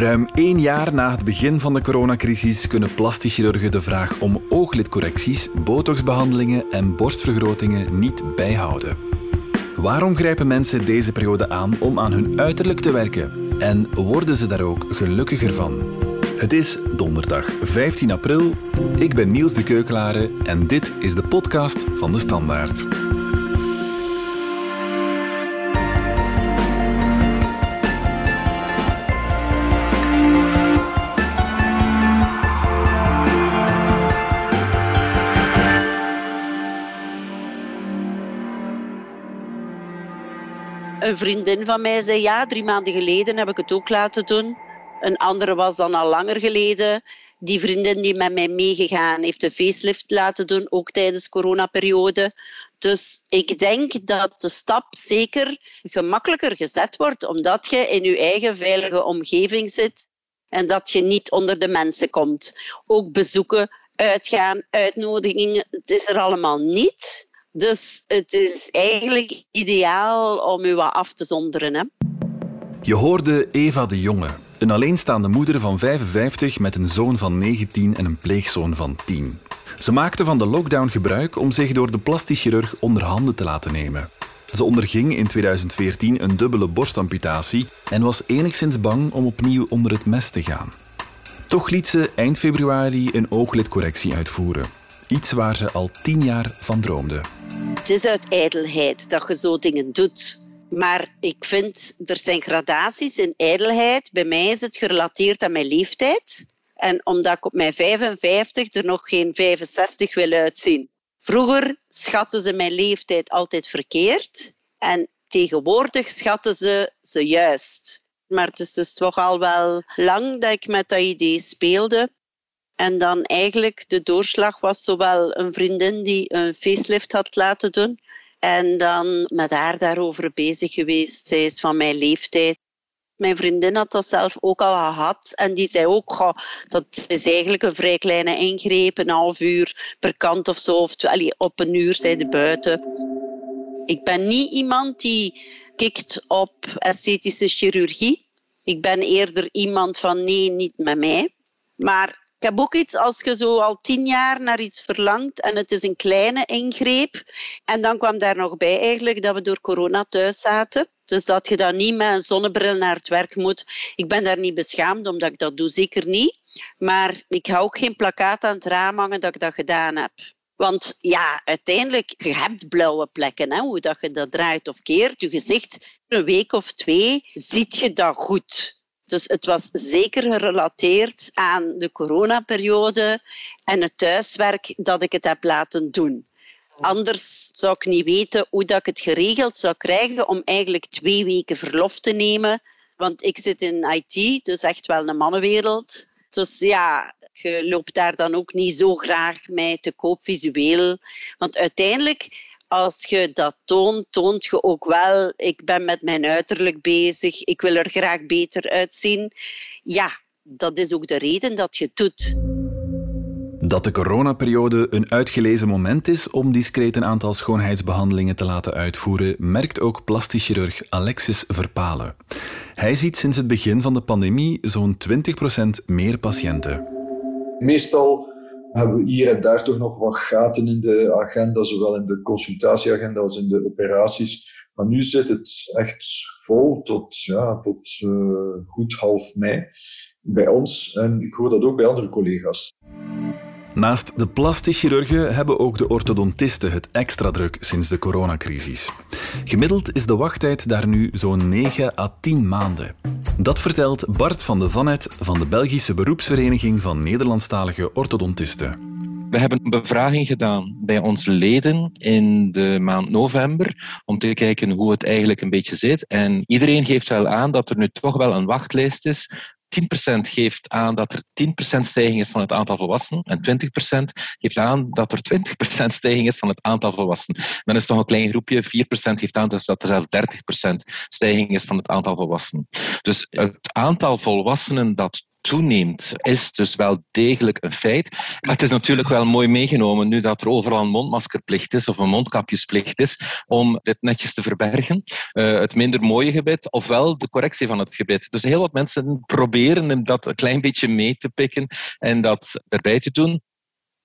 Ruim één jaar na het begin van de coronacrisis kunnen plastisch chirurgen de vraag om ooglidcorrecties, botoxbehandelingen en borstvergrotingen niet bijhouden. Waarom grijpen mensen deze periode aan om aan hun uiterlijk te werken? En worden ze daar ook gelukkiger van? Het is donderdag 15 april. Ik ben Niels de Keukelare en dit is de podcast van de Standaard. Een vriendin van mij zei ja, drie maanden geleden heb ik het ook laten doen. Een andere was dan al langer geleden. Die vriendin die met mij meegegaan heeft de facelift laten doen, ook tijdens de coronaperiode. Dus ik denk dat de stap zeker gemakkelijker gezet wordt, omdat je in je eigen veilige omgeving zit en dat je niet onder de mensen komt. Ook bezoeken, uitgaan, uitnodigingen, het is er allemaal niet. Dus het is eigenlijk ideaal om u wat af te zonderen. Hè? Je hoorde Eva de Jonge, een alleenstaande moeder van 55 met een zoon van 19 en een pleegzoon van 10. Ze maakte van de lockdown gebruik om zich door de plastisch chirurg onder handen te laten nemen. Ze onderging in 2014 een dubbele borstamputatie en was enigszins bang om opnieuw onder het mes te gaan. Toch liet ze eind februari een ooglidcorrectie uitvoeren. Iets waar ze al tien jaar van droomde. Het is uit ijdelheid dat je zo dingen doet. Maar ik vind, er zijn gradaties in ijdelheid. Bij mij is het gerelateerd aan mijn leeftijd. En omdat ik op mijn 55 er nog geen 65 wil uitzien. Vroeger schatten ze mijn leeftijd altijd verkeerd. En tegenwoordig schatten ze ze juist. Maar het is dus toch al wel lang dat ik met dat idee speelde. En dan eigenlijk de doorslag was zowel een vriendin die een facelift had laten doen. En dan met haar daarover bezig geweest. Zij is van mijn leeftijd. Mijn vriendin had dat zelf ook al gehad. En die zei ook, dat is eigenlijk een vrij kleine ingreep. Een half uur per kant of zo. Of op een uur zijn de buiten. Ik ben niet iemand die kikt op esthetische chirurgie. Ik ben eerder iemand van nee, niet met mij. Maar ik heb ook iets als je zo al tien jaar naar iets verlangt en het is een kleine ingreep. En dan kwam daar nog bij eigenlijk dat we door corona thuis zaten. Dus dat je dan niet met een zonnebril naar het werk moet. Ik ben daar niet beschaamd omdat ik dat doe, zeker niet. Maar ik hou ook geen plakkaat aan het raam hangen dat ik dat gedaan heb. Want ja, uiteindelijk, je hebt blauwe plekken. Hè? Hoe dat je dat draait of keert, je gezicht, een week of twee, ziet je dat goed. Dus het was zeker gerelateerd aan de coronaperiode en het thuiswerk dat ik het heb laten doen. Anders zou ik niet weten hoe dat ik het geregeld zou krijgen om eigenlijk twee weken verlof te nemen. Want ik zit in IT, dus echt wel een mannenwereld. Dus ja, je loopt daar dan ook niet zo graag mee te koop visueel. Want uiteindelijk als je dat toont, toont je ook wel, ik ben met mijn uiterlijk bezig, ik wil er graag beter uitzien. Ja, dat is ook de reden dat je het doet. Dat de coronaperiode een uitgelezen moment is om discreet een aantal schoonheidsbehandelingen te laten uitvoeren, merkt ook plastisch chirurg Alexis Verpalen. Hij ziet sinds het begin van de pandemie zo'n 20% meer patiënten. Meestal hebben we hier en daar toch nog wat gaten in de agenda, zowel in de consultatieagenda als in de operaties. Maar nu zit het echt vol tot, ja, tot uh, goed half mei bij ons. En ik hoor dat ook bij andere collega's. Naast de plastisch chirurgen hebben ook de orthodontisten het extra druk sinds de coronacrisis. Gemiddeld is de wachttijd daar nu zo'n 9 à 10 maanden. Dat vertelt Bart van de Vanet van de Belgische beroepsvereniging van Nederlandstalige orthodontisten. We hebben een bevraging gedaan bij onze leden in de maand november om te kijken hoe het eigenlijk een beetje zit. En iedereen geeft wel aan dat er nu toch wel een wachtlijst is 10% geeft aan dat er 10% stijging is van het aantal volwassenen en 20% geeft aan dat er 20% stijging is van het aantal volwassenen. Dan is toch een klein groepje, 4% geeft aan dat er zelfs 30% stijging is van het aantal volwassenen. Dus het aantal volwassenen dat toeneemt, is dus wel degelijk een feit. Het is natuurlijk wel mooi meegenomen nu dat er overal een mondmaskerplicht is of een mondkapjesplicht is om dit netjes te verbergen. Uh, het minder mooie gebit ofwel de correctie van het gebit. Dus heel wat mensen proberen dat een klein beetje mee te pikken en dat erbij te doen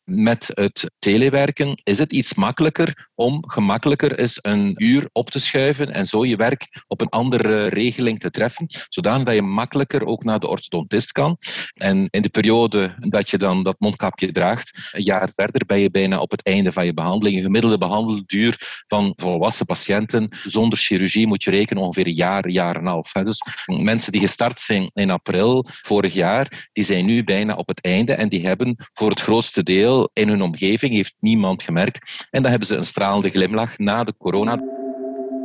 met het telewerken is het iets makkelijker om gemakkelijker is een uur op te schuiven en zo je werk op een andere regeling te treffen, zodat je makkelijker ook naar de orthodontist kan. En in de periode dat je dan dat mondkapje draagt, een jaar verder ben je bijna op het einde van je behandeling. Een gemiddelde behandelduur van volwassen patiënten zonder chirurgie moet je rekenen ongeveer een jaar, jaar en een half. Dus mensen die gestart zijn in april vorig jaar, die zijn nu bijna op het einde en die hebben voor het grootste deel in hun omgeving, heeft niemand gemerkt. En dan hebben ze een stralende glimlach na de corona.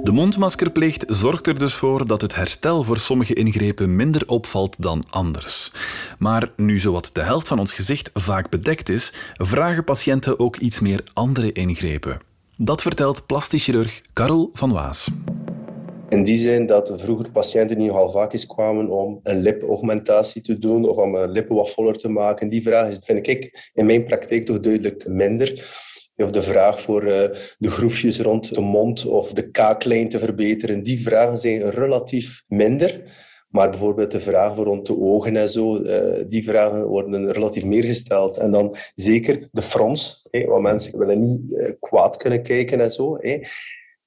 De mondmaskerplicht zorgt er dus voor dat het herstel voor sommige ingrepen minder opvalt dan anders. Maar nu zowat de helft van ons gezicht vaak bedekt is, vragen patiënten ook iets meer andere ingrepen. Dat vertelt plastisch chirurg Karel van Waas. In die zin dat vroeger patiënten niet nogal vaak eens kwamen om een lipaugmentatie te doen of om een lippen wat voller te maken. Die vraag vind ik in mijn praktijk toch duidelijk minder. Of de vraag voor uh, de groefjes rond de mond of de kaaklijn te verbeteren, die vragen zijn relatief minder. Maar bijvoorbeeld de vraag voor rond de ogen en zo, uh, die vragen worden relatief meer gesteld. En dan zeker de frons, want mensen willen niet uh, kwaad kunnen kijken en zo.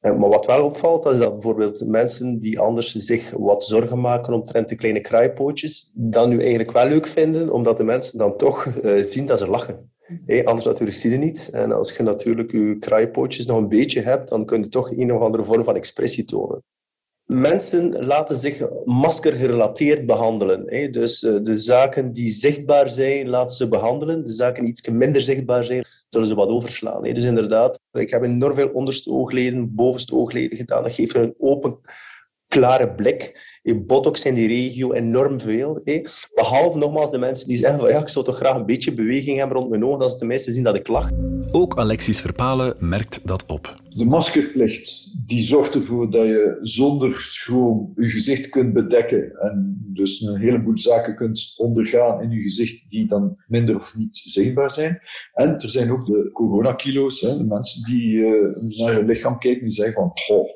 Eh, maar wat wel opvalt, is dat bijvoorbeeld mensen die anders zich wat zorgen maken omtrent de kleine kraaipootjes, dat nu eigenlijk wel leuk vinden, omdat de mensen dan toch uh, zien dat ze lachen. Hey, anders natuurlijk zie je niet. En als je natuurlijk je kraaipootjes nog een beetje hebt, dan kun je toch een of andere vorm van expressie tonen. Mensen laten zich maskergerelateerd behandelen. Dus uh, de zaken die zichtbaar zijn, laten ze behandelen. De zaken die iets minder zichtbaar zijn, zullen ze wat overslaan. Dus inderdaad, ik heb enorm veel onderste oogleden, bovenste oogleden gedaan. Dat geeft een open, klare blik. In botox in die regio enorm veel. Hè. Behalve nogmaals de mensen die zeggen van ja, ik zou toch graag een beetje beweging hebben rond mijn ogen, dat ze tenminste zien dat ik lach. Ook Alexis Verpalen merkt dat op. De maskerplicht die zorgt ervoor dat je zonder schroom je gezicht kunt bedekken en dus een heleboel zaken kunt ondergaan in je gezicht die dan minder of niet zichtbaar zijn. En er zijn ook de coronakilo's, hè, de mensen die uh, naar je lichaam kijken en zeggen van goh,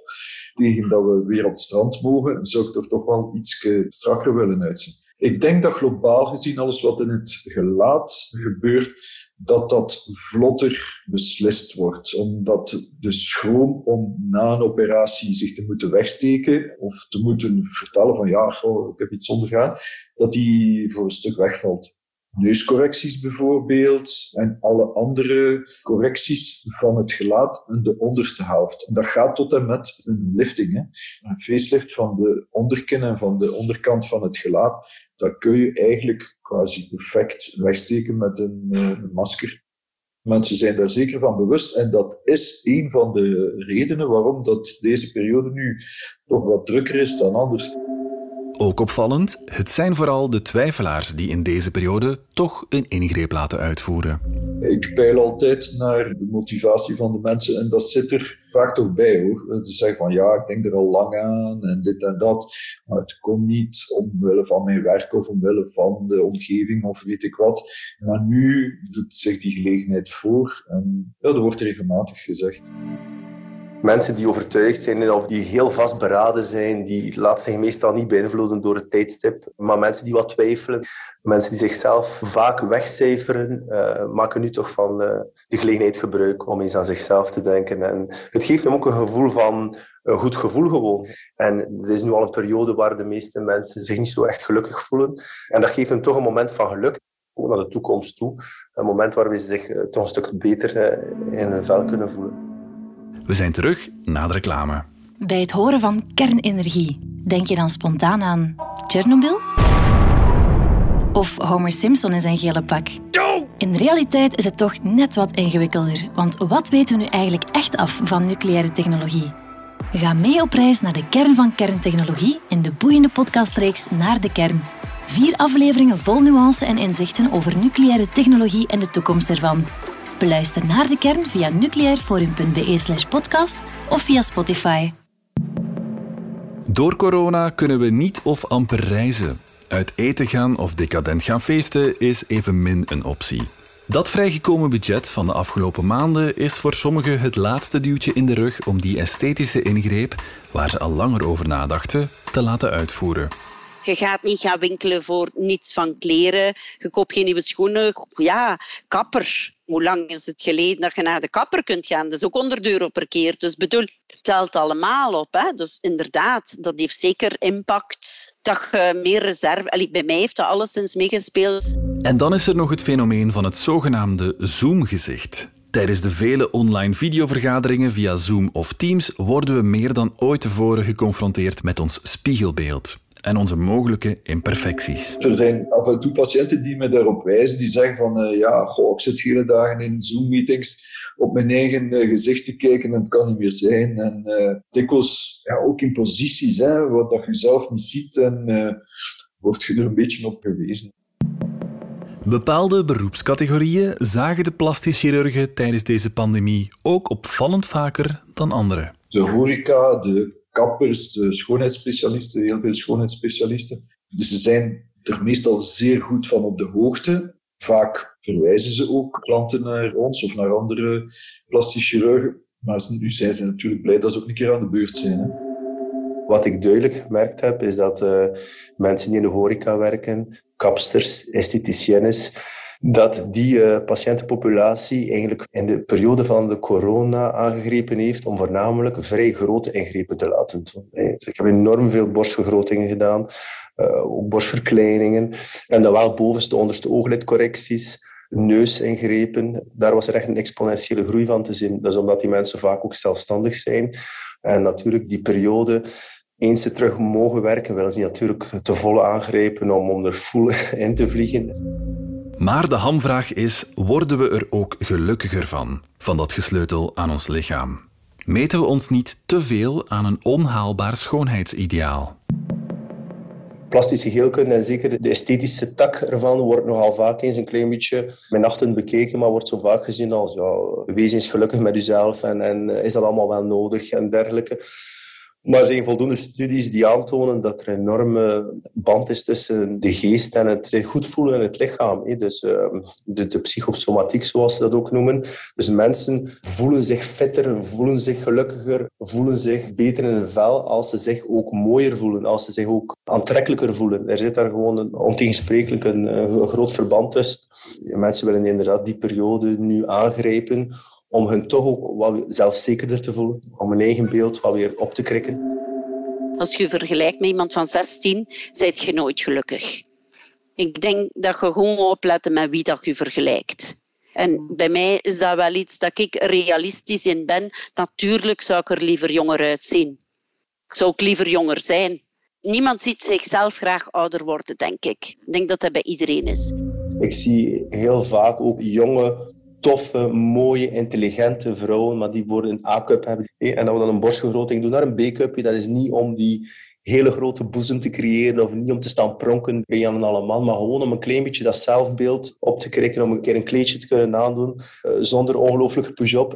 tegen dat we weer op het strand mogen, zou ik er toch wel iets strakker willen uitzien. Ik denk dat globaal gezien alles wat in het gelaat gebeurt, dat dat vlotter beslist wordt. Omdat de schroom om na een operatie zich te moeten wegsteken of te moeten vertellen van ja, ik heb iets ondergaan, dat die voor een stuk wegvalt neuscorrecties bijvoorbeeld en alle andere correcties van het gelaat in de onderste helft. En dat gaat tot en met een lifting. Hè. Een facelift van de onderkin en van de onderkant van het gelaat, dat kun je eigenlijk quasi perfect wegsteken met een, uh, een masker. Mensen zijn daar zeker van bewust en dat is een van de redenen waarom dat deze periode nu toch wat drukker is dan anders. Ook opvallend, het zijn vooral de twijfelaars die in deze periode toch een ingreep laten uitvoeren. Ik peil altijd naar de motivatie van de mensen en dat zit er vaak toch bij hoor. Ze zeggen van ja, ik denk er al lang aan en dit en dat, maar het komt niet omwille van mijn werk of omwille van de omgeving of weet ik wat. Maar nu doet zich die gelegenheid voor en ja, dat wordt regelmatig gezegd. Mensen die overtuigd zijn of die heel vastberaden zijn, die laten zich meestal niet beïnvloeden door het tijdstip. Maar mensen die wat twijfelen, mensen die zichzelf vaak wegcijferen, uh, maken nu toch van uh, de gelegenheid gebruik om eens aan zichzelf te denken. En het geeft hem ook een gevoel van een goed gevoel gewoon. En het is nu al een periode waar de meeste mensen zich niet zo echt gelukkig voelen. En dat geeft hem toch een moment van geluk naar de toekomst toe. Een moment waar ze zich uh, toch een stuk beter in hun vel kunnen voelen. We zijn terug na de reclame. Bij het horen van kernenergie, denk je dan spontaan aan Chernobyl? Of Homer Simpson in zijn gele pak? In realiteit is het toch net wat ingewikkelder, want wat weten we nu eigenlijk echt af van nucleaire technologie? Ga mee op reis naar de kern van kerntechnologie in de boeiende podcastreeks Naar de Kern. Vier afleveringen vol nuance en inzichten over nucleaire technologie en de toekomst ervan. Beluister naar de kern via nucleairforum.be slash podcast of via Spotify. Door corona kunnen we niet of amper reizen. Uit eten gaan of decadent gaan feesten is evenmin een optie. Dat vrijgekomen budget van de afgelopen maanden is voor sommigen het laatste duwtje in de rug om die esthetische ingreep, waar ze al langer over nadachten, te laten uitvoeren. Je gaat niet gaan winkelen voor niets van kleren. Je koopt geen nieuwe schoenen. Ja, kapper. Hoe lang is het geleden dat je naar de kapper kunt gaan? Dat is ook 100 euro per keer. Dus bedoel, het telt allemaal op. Hè? Dus inderdaad, dat heeft zeker impact. Dat je meer reserve... Allee, bij mij heeft dat alleszins meegespeeld. En dan is er nog het fenomeen van het zogenaamde Zoom-gezicht. Tijdens de vele online videovergaderingen via Zoom of Teams worden we meer dan ooit tevoren geconfronteerd met ons spiegelbeeld en onze mogelijke imperfecties. Er zijn af en toe patiënten die me daarop wijzen, die zeggen van uh, ja, goh, ik zit hele dagen in Zoom-meetings op mijn eigen uh, gezicht te kijken en het kan niet meer zijn. En uh, dikwijls ja, ook in posities, hè, wat dat je zelf niet ziet en wordt je er een beetje op gewezen. Bepaalde beroepscategorieën zagen de plastisch chirurgen tijdens deze pandemie ook opvallend vaker dan andere. De horeca, de kappers, schoonheidsspecialisten, heel veel schoonheidsspecialisten. Dus ze zijn er meestal zeer goed van op de hoogte. Vaak verwijzen ze ook klanten naar ons of naar andere plastisch chirurgen. Maar nu zijn ze natuurlijk blij dat ze ook een keer aan de beurt zijn. Hè. Wat ik duidelijk gemerkt heb, is dat uh, mensen die in de horeca werken, kapsters, estheticiennes, dat die uh, patiëntenpopulatie eigenlijk in de periode van de corona aangegrepen heeft om voornamelijk vrij grote ingrepen te laten doen. Dus ik heb enorm veel borstvergrotingen gedaan, uh, borstverkleiningen, en dan wel bovenste, onderste ooglidcorrecties, neusingrepen. Daar was er echt een exponentiële groei van te zien. Dat is omdat die mensen vaak ook zelfstandig zijn. En natuurlijk die periode eens ze terug mogen werken, willen ze natuurlijk te volle aangrepen om, om er in te vliegen. Maar de hamvraag is: worden we er ook gelukkiger van, van dat gesleutel aan ons lichaam? Meten we ons niet te veel aan een onhaalbaar schoonheidsideaal? Plastische geelkunde en zeker de esthetische tak ervan wordt nogal vaak eens een klein beetje minachtend bekeken, maar wordt zo vaak gezien als ja, wees eens gelukkig met jezelf en, en is dat allemaal wel nodig en dergelijke. Maar er zijn voldoende studies die aantonen dat er een enorme band is tussen de geest en het zich goed voelen in het lichaam. Dus ehm, de, de psychosomatiek, zoals ze dat ook noemen. Dus mensen voelen zich fitter, voelen zich gelukkiger, voelen zich beter in hun vel als ze zich ook mooier voelen, als ze zich ook aantrekkelijker voelen. Er zit daar gewoon een, ontegensprekelijk een, een groot verband tussen. Mensen willen inderdaad die periode nu aangrijpen om hun toch ook wat zelfzekerder te voelen, om hun eigen beeld wat weer op te krikken. Als je vergelijkt met iemand van 16, zijt je nooit gelukkig. Ik denk dat je gewoon moet opletten met wie dat je vergelijkt. En bij mij is dat wel iets dat ik realistisch in ben. Natuurlijk zou ik er liever jonger uitzien. Ik zou ook liever jonger zijn. Niemand ziet zichzelf graag ouder worden, denk ik. Ik denk dat dat bij iedereen is. Ik zie heel vaak ook jonge toffe, mooie, intelligente vrouwen, maar die worden een A-cup hebben. En dat we dan een borstvergroting doen naar een B-cupje, dat is niet om die hele grote boezem te creëren of niet om te staan pronken bij Jan en Alleman, maar gewoon om een klein beetje dat zelfbeeld op te krikken, om een keer een kleedje te kunnen aandoen, uh, zonder ongelooflijke push-up.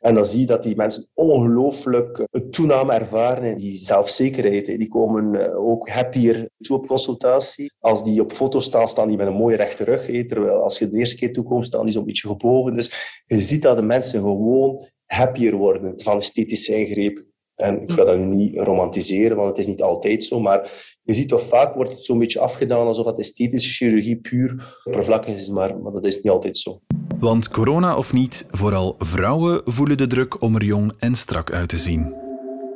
En dan zie je dat die mensen ongelooflijk een toename ervaren in die zelfzekerheid. Hè. Die komen uh, ook happier toe op consultatie. Als die op foto staan, staan die met een mooie rechte rug. Hè. Terwijl als je de eerste keer toekomt, staan die zo'n beetje gebogen. Dus je ziet dat de mensen gewoon happier worden van esthetische ingrepen. En ik ga dat niet romantiseren, want het is niet altijd zo. Maar je ziet toch vaak wordt het zo'n beetje afgedaan alsof dat esthetische chirurgie puur oppervlakkig is, maar, maar dat is niet altijd zo. Want corona of niet, vooral vrouwen voelen de druk om er jong en strak uit te zien.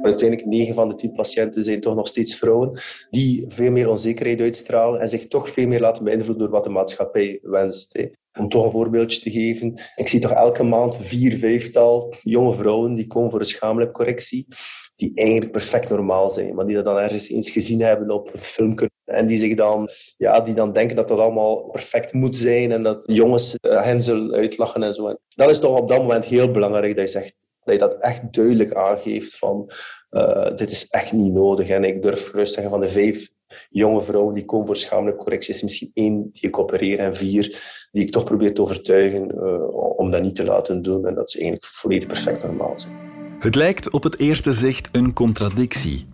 Uiteindelijk 9 van de 10 patiënten zijn toch nog steeds vrouwen die veel meer onzekerheid uitstralen en zich toch veel meer laten beïnvloeden door wat de maatschappij wenst. Om toch een voorbeeldje te geven. Ik zie toch elke maand vier, vijftal jonge vrouwen die komen voor een schaamlijkcorrectie. Die eigenlijk perfect normaal zijn, maar die dat dan ergens eens gezien hebben op een filmpje. En die zich dan, ja, die dan denken dat dat allemaal perfect moet zijn en dat jongens uh, hen zullen uitlachen en zo. dat is toch op dat moment heel belangrijk dat je zegt, dat je dat echt duidelijk aangeeft van uh, dit is echt niet nodig. En ik durf gerust zeggen van de vijf jonge vrouwen die komen voor schamelijke correcties, misschien één die ik opereer en vier die ik toch probeer te overtuigen uh, om dat niet te laten doen en dat ze eigenlijk volledig perfect normaal zijn. Het lijkt op het eerste zicht een contradictie.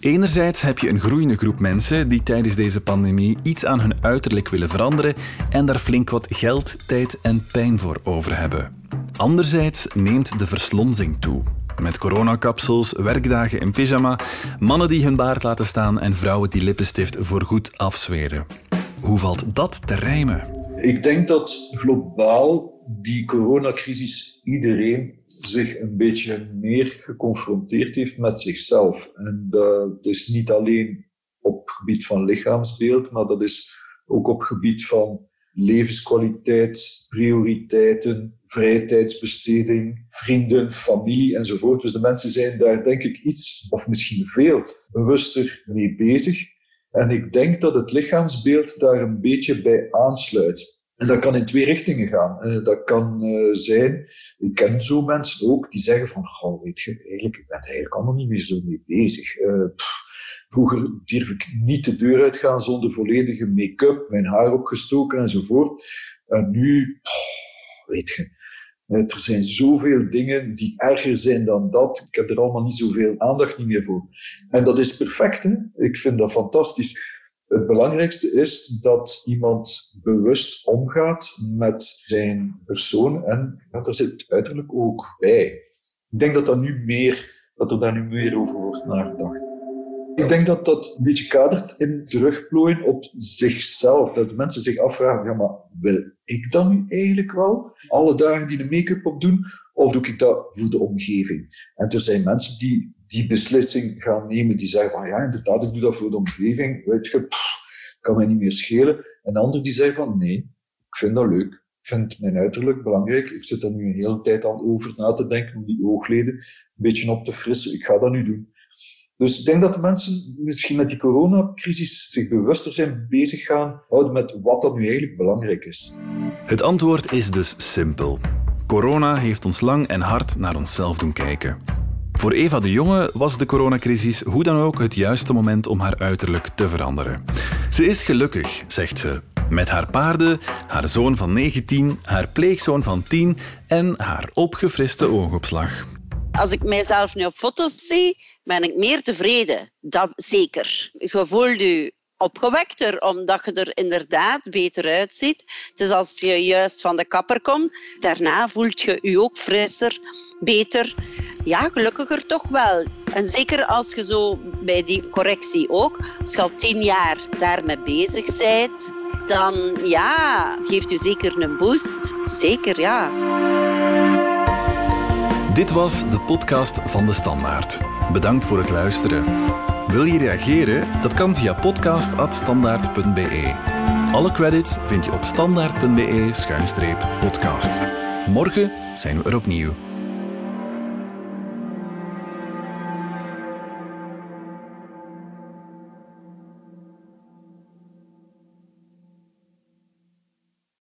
Enerzijds heb je een groeiende groep mensen die tijdens deze pandemie iets aan hun uiterlijk willen veranderen en daar flink wat geld, tijd en pijn voor over hebben. Anderzijds neemt de verslonzing toe. Met coronakapsels, werkdagen in pyjama, mannen die hun baard laten staan en vrouwen die lippenstift voorgoed afzweren. Hoe valt dat te rijmen? Ik denk dat globaal die coronacrisis iedereen zich een beetje meer geconfronteerd heeft met zichzelf. En dat is niet alleen op gebied van lichaamsbeeld, maar dat is ook op gebied van levenskwaliteit, prioriteiten, vrije tijdsbesteding, vrienden, familie enzovoort. Dus de mensen zijn daar denk ik iets, of misschien veel, bewuster mee bezig. En ik denk dat het lichaamsbeeld daar een beetje bij aansluit. En dat kan in twee richtingen gaan. Uh, dat kan uh, zijn, ik ken zo mensen ook, die zeggen van, goh, weet je, eigenlijk, ik ben eigenlijk allemaal niet meer zo mee bezig. Pff, vroeger durf ik niet de deur uitgaan zonder volledige make-up, mijn haar opgestoken enzovoort. En nu, weet je, er zijn zoveel dingen die erger zijn dan dat. Ik heb er allemaal niet zoveel aandacht niet meer voor. En dat is perfect, hè? Ik vind dat fantastisch. Het belangrijkste is dat iemand bewust omgaat met zijn persoon en ja, daar zit uiterlijk ook bij. Ik denk dat, dat, nu meer, dat er daar nu meer over wordt nagedacht. Ik denk dat dat een beetje kadert in terugplooien op zichzelf. Dat mensen zich afvragen, ja, maar wil ik dat nu eigenlijk wel? Alle dagen die de make-up op doen? Of doe ik dat voor de omgeving? En er zijn mensen die die beslissing gaan nemen, die zeggen van, ja, inderdaad, ik doe dat voor de omgeving. Weet je, kan mij niet meer schelen. En anderen die zeggen van, nee, ik vind dat leuk. Ik vind mijn uiterlijk belangrijk. Ik zit er nu een hele tijd aan over na te denken om die oogleden een beetje op te frissen. Ik ga dat nu doen. Dus ik denk dat de mensen misschien met die coronacrisis zich bewuster zijn bezig gaan houden met wat dat nu eigenlijk belangrijk is. Het antwoord is dus simpel. Corona heeft ons lang en hard naar onszelf doen kijken. Voor Eva de Jonge was de coronacrisis hoe dan ook het juiste moment om haar uiterlijk te veranderen. Ze is gelukkig, zegt ze, met haar paarden, haar zoon van 19, haar pleegzoon van 10 en haar opgefriste oogopslag. Als ik mijzelf nu op foto's zie, ben ik meer tevreden. Zeker. Je voelt je opgewekter, omdat je er inderdaad beter uitziet. Is als je juist van de kapper komt, daarna voelt je je ook frisser, beter. Ja, gelukkiger toch wel. En zeker als je zo bij die correctie ook, als je al tien jaar daarmee bezig bent, dan ja, geeft u zeker een boost. Zeker, ja. Dit was de podcast van De Standaard. Bedankt voor het luisteren. Wil je reageren? Dat kan via podcast.standaard.be. Alle credits vind je op standaard.be-podcast. Morgen zijn we er opnieuw.